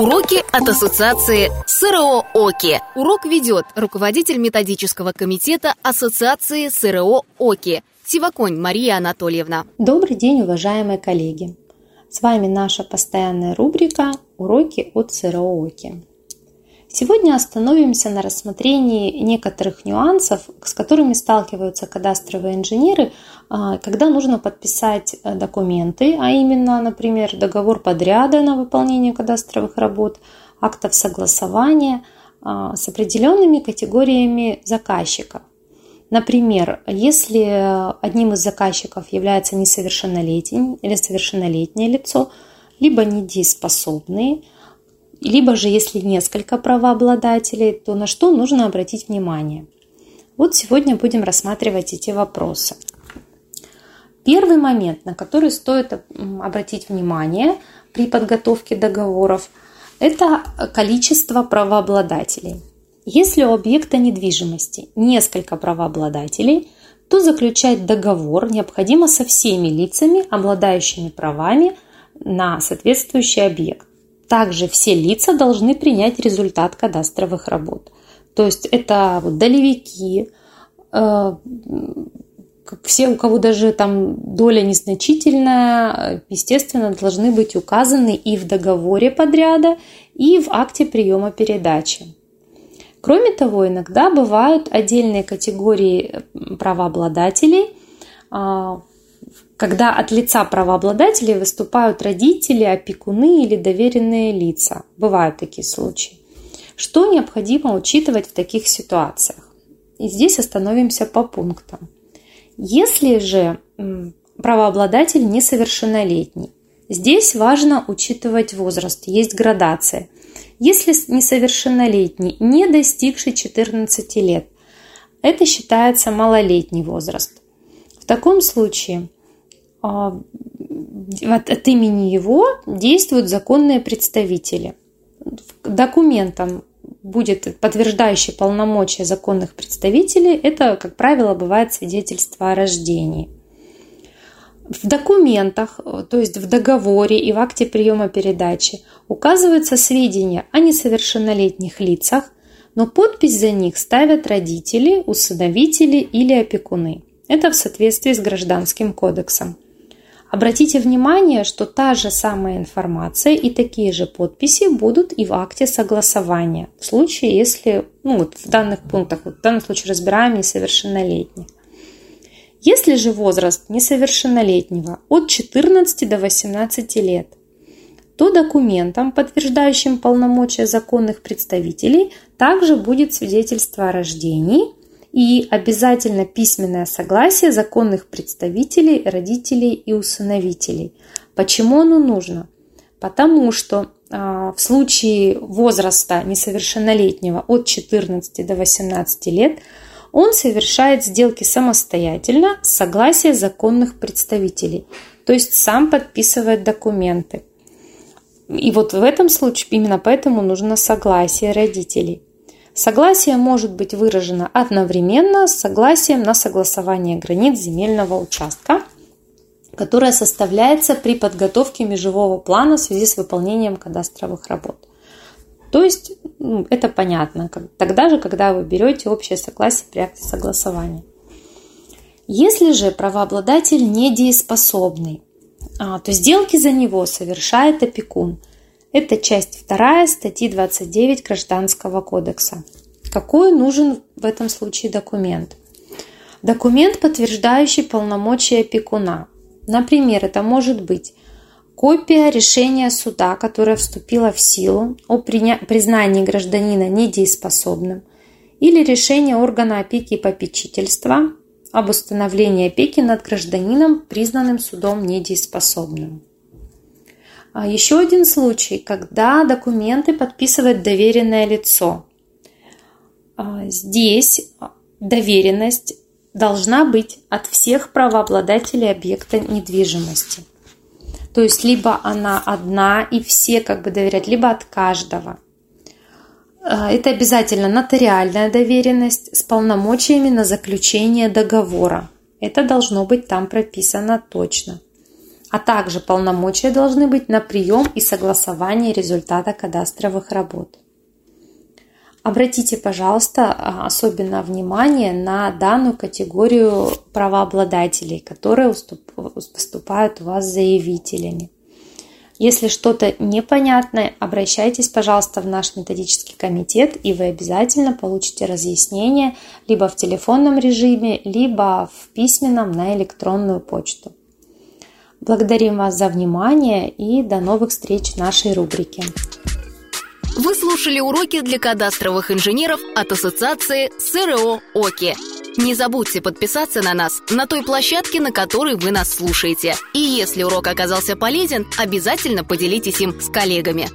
Уроки от Ассоциации СРО ОКИ. Урок ведет руководитель методического комитета Ассоциации СРО ОКИ Сиваконь Мария Анатольевна. Добрый день, уважаемые коллеги! С вами наша постоянная рубрика «Уроки от СРО ОКИ». Сегодня остановимся на рассмотрении некоторых нюансов, с которыми сталкиваются кадастровые инженеры, а, когда нужно подписать э, документы, а именно, например, договор подряда на выполнение кадастровых работ, актов согласования а, с определенными категориями заказчиков. Например, если одним из заказчиков является несовершеннолетний или совершеннолетнее лицо, либо недееспособный, либо же, если несколько правообладателей, то на что нужно обратить внимание? Вот сегодня будем рассматривать эти вопросы. Первый момент, на который стоит обратить внимание при подготовке договоров, это количество правообладателей. Если у объекта недвижимости несколько правообладателей, то заключать договор необходимо со всеми лицами, обладающими правами на соответствующий объект также все лица должны принять результат кадастровых работ. То есть это долевики, э, все, у кого даже там доля незначительная, естественно, должны быть указаны и в договоре подряда, и в акте приема передачи. Кроме того, иногда бывают отдельные категории правообладателей, а, когда от лица правообладателей выступают родители, опекуны или доверенные лица. Бывают такие случаи. Что необходимо учитывать в таких ситуациях? И здесь остановимся по пунктам. Если же правообладатель несовершеннолетний, здесь важно учитывать возраст, есть градация. Если несовершеннолетний, не достигший 14 лет, это считается малолетний возраст. В таком случае а, от имени его действуют законные представители. Документом будет подтверждающий полномочия законных представителей. Это, как правило, бывает свидетельство о рождении. В документах, то есть в договоре и в акте приема передачи указываются сведения о несовершеннолетних лицах, но подпись за них ставят родители, усыновители или опекуны. Это в соответствии с Гражданским кодексом. Обратите внимание, что та же самая информация и такие же подписи будут и в акте согласования, в случае, если ну, вот в данных пунктах, вот в данном случае разбираем несовершеннолетних. Если же возраст несовершеннолетнего от 14 до 18 лет, то документом, подтверждающим полномочия законных представителей, также будет свидетельство о рождении – и обязательно письменное согласие законных представителей, родителей и усыновителей. Почему оно нужно? Потому что а, в случае возраста несовершеннолетнего от 14 до 18 лет он совершает сделки самостоятельно с согласия законных представителей, то есть сам подписывает документы. И вот в этом случае именно поэтому нужно согласие родителей. Согласие может быть выражено одновременно с согласием на согласование границ земельного участка, которое составляется при подготовке межевого плана в связи с выполнением кадастровых работ. То есть ну, это понятно, тогда же, когда вы берете общее согласие при акте согласования. Если же правообладатель недееспособный, а, то сделки за него совершает опекун – это часть 2 статьи 29 Гражданского кодекса. Какой нужен в этом случае документ? Документ, подтверждающий полномочия опекуна. Например, это может быть копия решения суда, которое вступило в силу о признании гражданина недееспособным, или решение органа опеки и попечительства об установлении опеки над гражданином, признанным судом недееспособным. А еще один случай, когда документы подписывает доверенное лицо. А, здесь доверенность должна быть от всех правообладателей объекта недвижимости. То есть либо она одна и все как бы доверять, либо от каждого. А, это обязательно нотариальная доверенность с полномочиями на заключение договора. Это должно быть там прописано точно. А также полномочия должны быть на прием и согласование результата кадастровых работ. Обратите, пожалуйста, а, особенно внимание на данную категорию правообладателей, которые поступают у вас заявителями. Если что-то непонятное, обращайтесь, пожалуйста, в наш методический комитет, и вы обязательно получите разъяснение либо в телефонном режиме, либо в письменном на электронную почту. Благодарим вас за внимание и до новых встреч в нашей рубрике. Вы слушали уроки для кадастровых инженеров от Ассоциации СРО ОКИ. Не забудьте подписаться на нас на той площадке, на которой вы нас слушаете. И если урок оказался полезен, обязательно поделитесь им с коллегами.